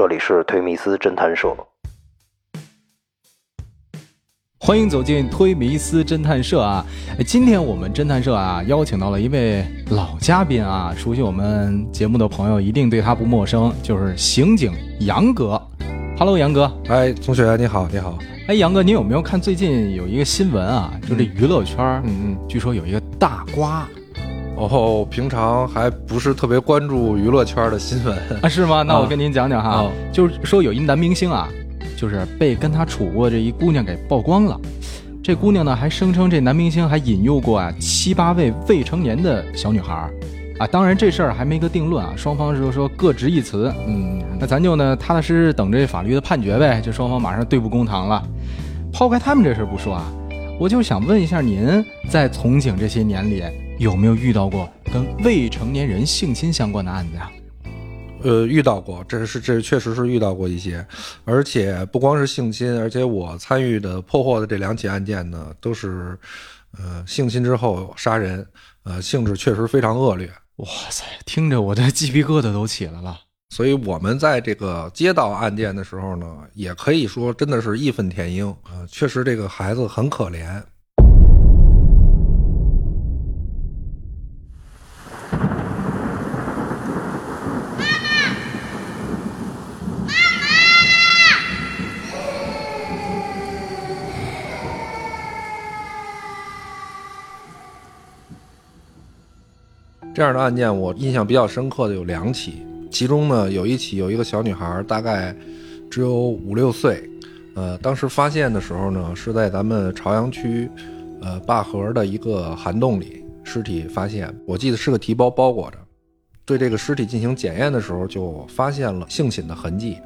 这里是推迷斯侦探社。欢迎走进推迷斯侦探社啊！今天我们侦探社啊邀请到了一位老嘉宾啊，熟悉我们节目的朋友一定对他不陌生，就是刑警杨哥。Hello，杨哥。哎，同学你好，你好。哎，杨哥，你有没有看最近有一个新闻啊？就这娱乐圈，嗯嗯，据说有一个大瓜。哦，平常还不是特别关注娱乐圈的新闻 啊？是吗？那我跟您讲讲哈，就是说有一男明星啊，就是被跟他处过这一姑娘给曝光了。这姑娘呢还声称这男明星还引诱过啊七八位未成年的小女孩。啊，当然这事儿还没个定论啊，双方是说各执一词。嗯，那咱就呢踏踏实实等这法律的判决呗。这双方马上对簿公堂了。抛开他们这事不说啊，我就想问一下您，在从警这些年里，有没有遇到过跟未成年人性侵相关的案子呀？呃，遇到过，这是这确实是遇到过一些，而且不光是性侵，而且我参与的破获的这两起案件呢，都是呃性侵之后杀人，呃性质确实非常恶劣。哇塞，听着我的鸡皮疙瘩都起来了。所以，我们在这个接到案件的时候呢，也可以说真的是义愤填膺啊！确实，这个孩子很可怜。这样的案件，我印象比较深刻的有两起，其中呢有一起有一个小女孩，大概只有五六岁，呃，当时发现的时候呢是在咱们朝阳区，呃坝河的一个涵洞里，尸体发现，我记得是个提包包裹着，对这个尸体进行检验的时候就发现了性侵的痕迹，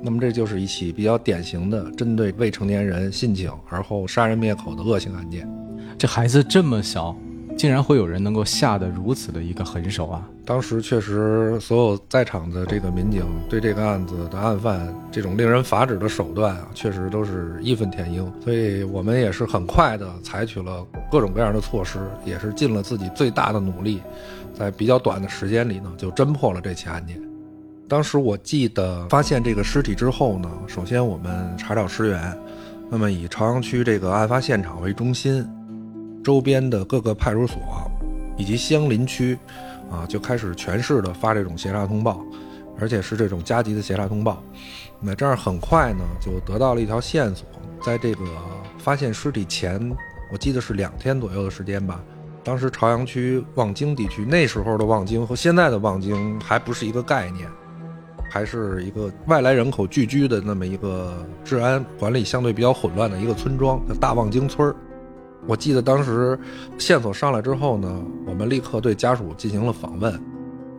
那么这就是一起比较典型的针对未成年人性侵而后杀人灭口的恶性案件，这孩子这么小。竟然会有人能够下得如此的一个狠手啊！当时确实，所有在场的这个民警对这个案子的案犯这种令人发指的手段啊，确实都是义愤填膺。所以我们也是很快的采取了各种各样的措施，也是尽了自己最大的努力，在比较短的时间里呢，就侦破了这起案件。当时我记得发现这个尸体之后呢，首先我们查找尸源，那么以朝阳区这个案发现场为中心。周边的各个派出所以及相邻区，啊，就开始全市的发这种协查通报，而且是这种加急的协查通报。那这样很快呢，就得到了一条线索。在这个发现尸体前，我记得是两天左右的时间吧。当时朝阳区望京地区，那时候的望京和现在的望京还不是一个概念，还是一个外来人口聚居的那么一个治安管理相对比较混乱的一个村庄，叫大望京村儿。我记得当时线索上来之后呢，我们立刻对家属进行了访问。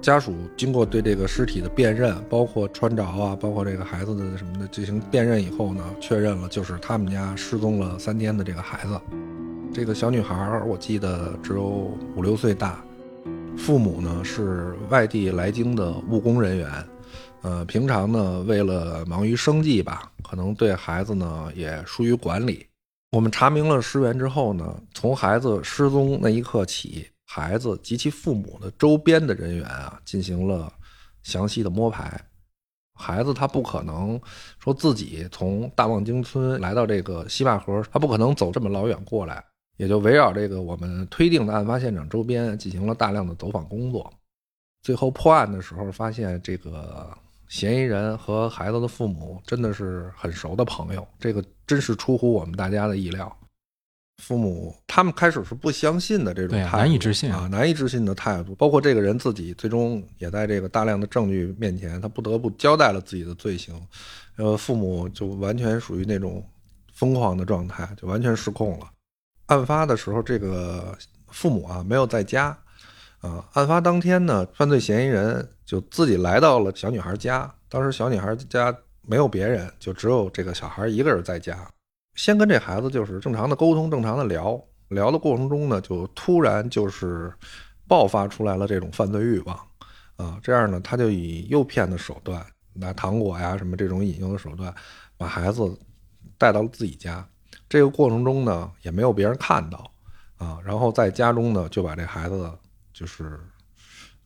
家属经过对这个尸体的辨认，包括穿着啊，包括这个孩子的什么的进行辨认以后呢，确认了就是他们家失踪了三天的这个孩子。这个小女孩我记得只有五六岁大，父母呢是外地来京的务工人员，呃，平常呢为了忙于生计吧，可能对孩子呢也疏于管理。我们查明了尸源之后呢，从孩子失踪那一刻起，孩子及其父母的周边的人员啊，进行了详细的摸排。孩子他不可能说自己从大望京村来到这个西坝河，他不可能走这么老远过来，也就围绕这个我们推定的案发现场周边进行了大量的走访工作。最后破案的时候，发现这个。嫌疑人和孩子的父母真的是很熟的朋友，这个真是出乎我们大家的意料。父母他们开始是不相信的这种态度，难以置信啊，难以置信的态度。包括这个人自己，最终也在这个大量的证据面前，他不得不交代了自己的罪行。呃，父母就完全属于那种疯狂的状态，就完全失控了。案发的时候，这个父母啊没有在家。啊，案发当天呢，犯罪嫌疑人就自己来到了小女孩家。当时小女孩家没有别人，就只有这个小孩一个人在家。先跟这孩子就是正常的沟通，正常的聊聊的过程中呢，就突然就是爆发出来了这种犯罪欲望。啊，这样呢，他就以诱骗的手段，拿糖果呀什么这种引诱的手段，把孩子带到了自己家。这个过程中呢，也没有别人看到。啊，然后在家中呢，就把这孩子。就是，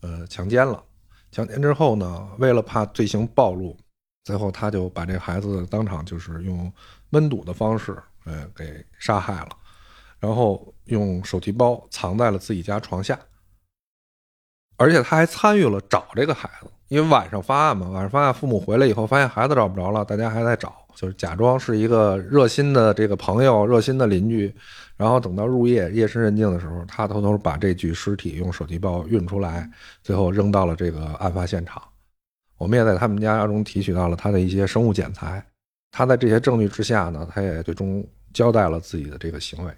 呃，强奸了。强奸之后呢，为了怕罪行暴露，最后他就把这孩子当场就是用闷堵的方式，呃，给杀害了，然后用手提包藏在了自己家床下，而且他还参与了找这个孩子，因为晚上发案嘛，晚上发案，父母回来以后发现孩子找不着了，大家还在找，就是假装是一个热心的这个朋友、热心的邻居，然后等到入夜夜深人静的时候，他偷偷把这具尸体用手提包运出来，最后扔到了这个案发现场。我们也在他们家中提取到了他的一些生物检材，他在这些证据之下呢，他也最终交代了自己的这个行为。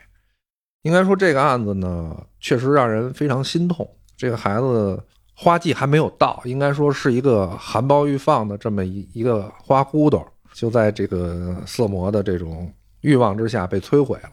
应该说这个案子呢，确实让人非常心痛。这个孩子花季还没有到，应该说是一个含苞欲放的这么一一个花骨朵，就在这个色魔的这种欲望之下被摧毁了。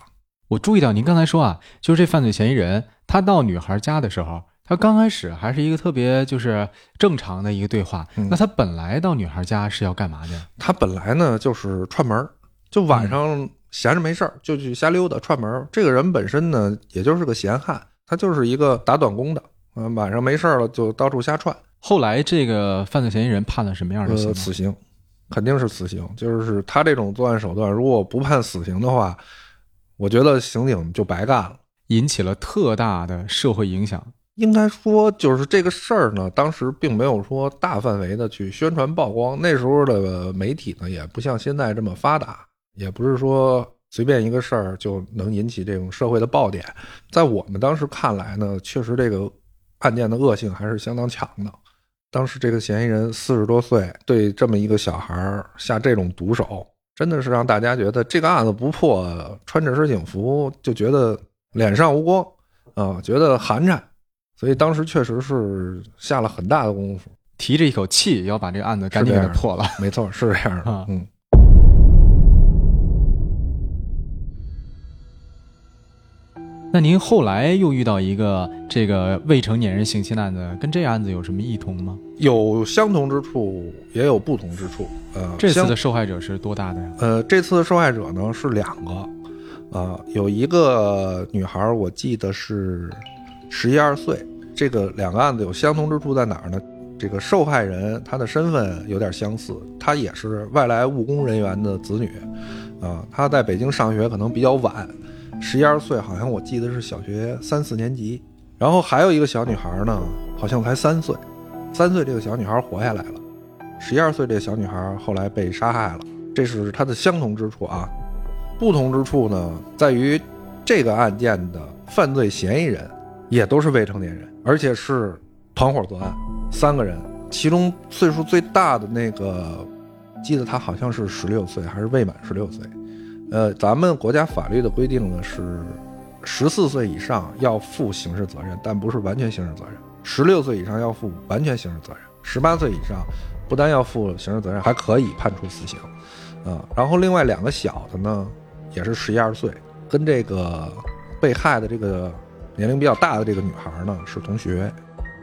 我注意到您刚才说啊，就是这犯罪嫌疑人他到女孩家的时候。他刚开始还是一个特别就是正常的一个对话，那他本来到女孩家是要干嘛的？他本来呢就是串门，就晚上闲着没事儿就去瞎溜达串门。这个人本身呢也就是个闲汉，他就是一个打短工的，嗯，晚上没事了就到处瞎串。后来这个犯罪嫌疑人判了什么样的刑？死刑，肯定是死刑。就是他这种作案手段，如果不判死刑的话，我觉得刑警就白干了，引起了特大的社会影响。应该说，就是这个事儿呢，当时并没有说大范围的去宣传曝光。那时候的媒体呢，也不像现在这么发达，也不是说随便一个事儿就能引起这种社会的爆点。在我们当时看来呢，确实这个案件的恶性还是相当强的。当时这个嫌疑人四十多岁，对这么一个小孩下这种毒手，真的是让大家觉得这个案子不破，穿着身警服就觉得脸上无光啊，觉得寒碜。所以当时确实是下了很大的功夫，提着一口气要把这个案子赶紧给破了。没错，是这样的。嗯。那您后来又遇到一个这个未成年人性侵案子，跟这案子有什么异同吗？有相同之处，也有不同之处。呃，这次的受害者是多大的呀？呃，这次的受害者呢是两个，呃，有一个女孩，我记得是。十一二岁，这个两个案子有相同之处在哪儿呢？这个受害人她的身份有点相似，她也是外来务工人员的子女，啊，她在北京上学可能比较晚，十一二岁，好像我记得是小学三四年级。然后还有一个小女孩呢，好像才三岁，三岁这个小女孩活下来了，十一二岁这个小女孩后来被杀害了，这是他的相同之处啊。不同之处呢，在于这个案件的犯罪嫌疑人。也都是未成年人，而且是团伙作案，三个人，其中岁数最大的那个，记得他好像是十六岁还是未满十六岁。呃，咱们国家法律的规定呢是，十四岁以上要负刑事责任，但不是完全刑事责任；十六岁以上要负完全刑事责任；十八岁以上不但要负刑事责任，还可以判处死刑。啊，然后另外两个小的呢，也是十一二岁，跟这个被害的这个。年龄比较大的这个女孩呢是同学，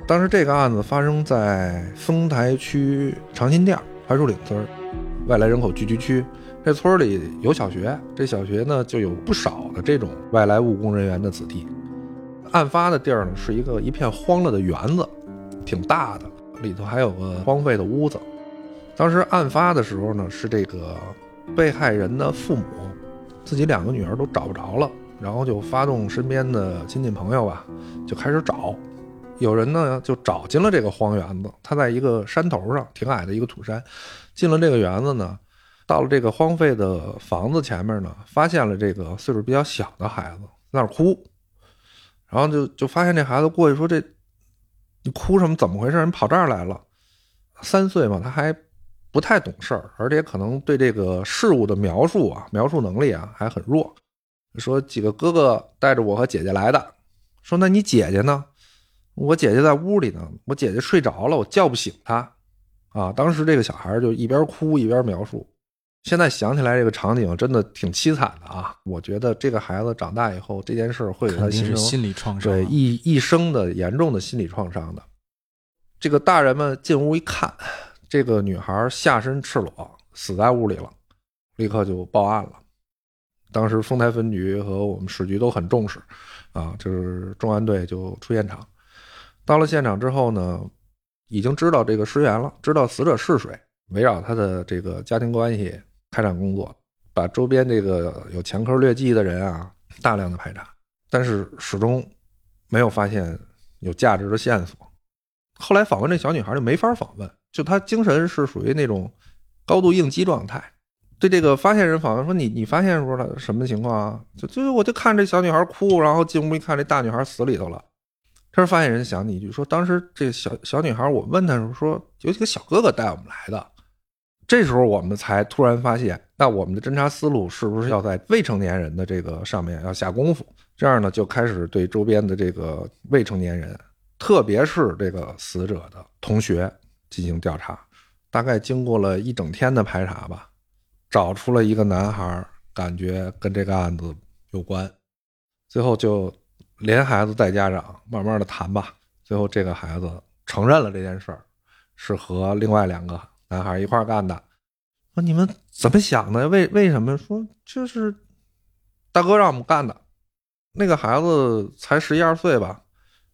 当时这个案子发生在丰台区长辛店槐树岭村外来人口聚居区，这村里有小学，这小学呢就有不少的这种外来务工人员的子弟。案发的地儿呢是一个一片荒了的园子，挺大的，里头还有个荒废的屋子。当时案发的时候呢是这个被害人的父母，自己两个女儿都找不着了。然后就发动身边的亲戚朋友吧，就开始找。有人呢就找进了这个荒园子，他在一个山头上，挺矮的一个土山。进了这个园子呢，到了这个荒废的房子前面呢，发现了这个岁数比较小的孩子在那哭。然后就就发现这孩子过去说：“这你哭什么？怎么回事？你跑这儿来了？”三岁嘛，他还不太懂事儿，而且可能对这个事物的描述啊，描述能力啊还很弱。说几个哥哥带着我和姐姐来的，说那你姐姐呢？我姐姐在屋里呢，我姐姐睡着了，我叫不醒她。啊，当时这个小孩就一边哭一边描述。现在想起来这个场景真的挺凄惨的啊！我觉得这个孩子长大以后这件事会给他形成心理创伤，对一一生的严重的心理创伤的。这个大人们进屋一看，这个女孩下身赤裸死在屋里了，立刻就报案了。当时丰台分局和我们市局都很重视，啊，就是重案队就出现场。到了现场之后呢，已经知道这个尸源了，知道死者是谁，围绕他的这个家庭关系开展工作，把周边这个有前科劣迹的人啊大量的排查，但是始终没有发现有价值的线索。后来访问这小女孩就没法访问，就她精神是属于那种高度应激状态。对这个发现人访问说：“你你发现时候了什么情况啊？”就就我就看这小女孩哭，然后进屋一看，这大女孩死里头了。这时发现人想起一句说：“当时这小小女孩，我问她说，有几个小哥哥带我们来的。”这时候我们才突然发现，那我们的侦查思路是不是要在未成年人的这个上面要下功夫？这样呢，就开始对周边的这个未成年人，特别是这个死者的同学进行调查。大概经过了一整天的排查吧。找出了一个男孩，感觉跟这个案子有关，最后就连孩子带家长慢慢的谈吧。最后这个孩子承认了这件事儿，是和另外两个男孩一块干的。说你们怎么想的？为为什么说就是大哥让我们干的？那个孩子才十一二岁吧，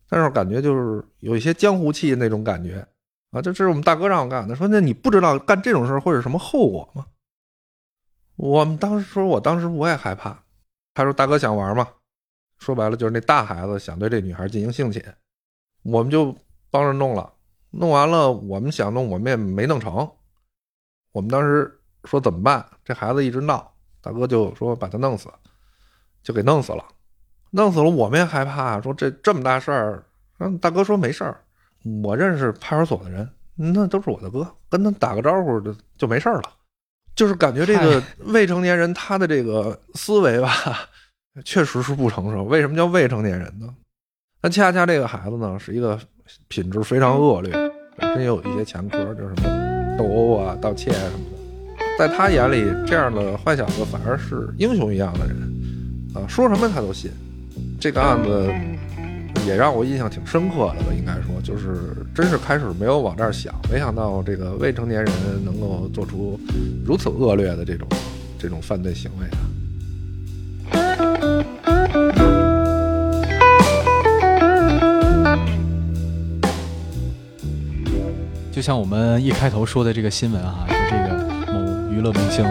但是感觉就是有一些江湖气那种感觉啊。这这是我们大哥让我干的。说那你不知道干这种事会有什么后果吗？我们当时说，我当时我也害怕。他说：“大哥想玩嘛，说白了就是那大孩子想对这女孩进行性侵，我们就帮着弄了。弄完了，我们想弄，我们也没弄成。我们当时说怎么办？这孩子一直闹，大哥就说把他弄死，就给弄死了。弄死了，我们也害怕，说这这么大事儿。嗯，大哥说没事儿，我认识派出所的人，那都是我的哥，跟他打个招呼就就没事儿了。”就是感觉这个未成年人他的这个思维吧，确实是不成熟。为什么叫未成年人呢？那恰恰这个孩子呢，是一个品质非常恶劣，本身也有一些前科，就是什么斗殴啊、盗窃啊什么的。在他眼里，这样的坏小子反而是英雄一样的人啊，说什么他都信。这个案子。也让我印象挺深刻的吧，应该说，就是真是开始没有往这儿想，没想到这个未成年人能够做出如此恶劣的这种这种犯罪行为啊。就像我们一开头说的这个新闻啊，说这个某娱乐明星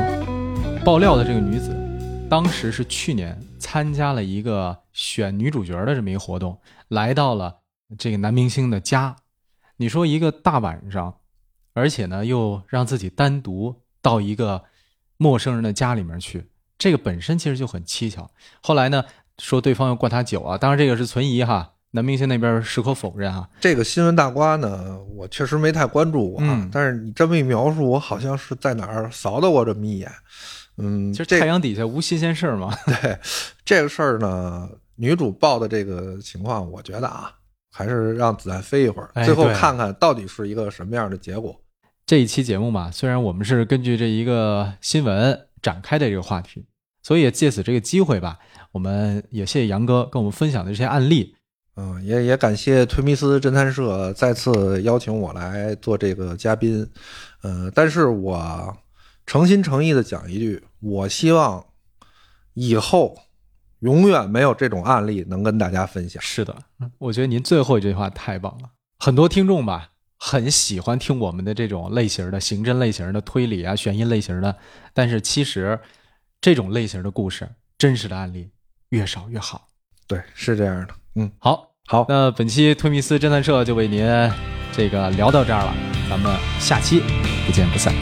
爆料的这个女子，当时是去年参加了一个选女主角的这么一个活动。来到了这个男明星的家，你说一个大晚上，而且呢又让自己单独到一个陌生人的家里面去，这个本身其实就很蹊跷。后来呢说对方要灌他酒啊，当然这个是存疑哈，男明星那边矢口否认啊。这个新闻大瓜呢，我确实没太关注过，但是你这么一描述，我好像是在哪儿扫到过这么一眼。嗯，其实太阳底下无新鲜事儿嘛。对这个事儿呢。女主报的这个情况，我觉得啊，还是让子弹飞一会儿，最后看看到底是一个什么样的结果。这一期节目嘛，虽然我们是根据这一个新闻展开的这个话题，所以借此这个机会吧，我们也谢谢杨哥跟我们分享的这些案例。嗯，也也感谢推密斯侦探社再次邀请我来做这个嘉宾。嗯，但是我诚心诚意的讲一句，我希望以后。永远没有这种案例能跟大家分享。是的，我觉得您最后一句话太棒了。很多听众吧，很喜欢听我们的这种类型的刑侦类型的推理啊、悬疑类型的，但是其实这种类型的故事、真实的案例越少越好。对，是这样的。嗯，好，好，那本期推密斯侦探社就为您这个聊到这儿了，咱们下期不见不散。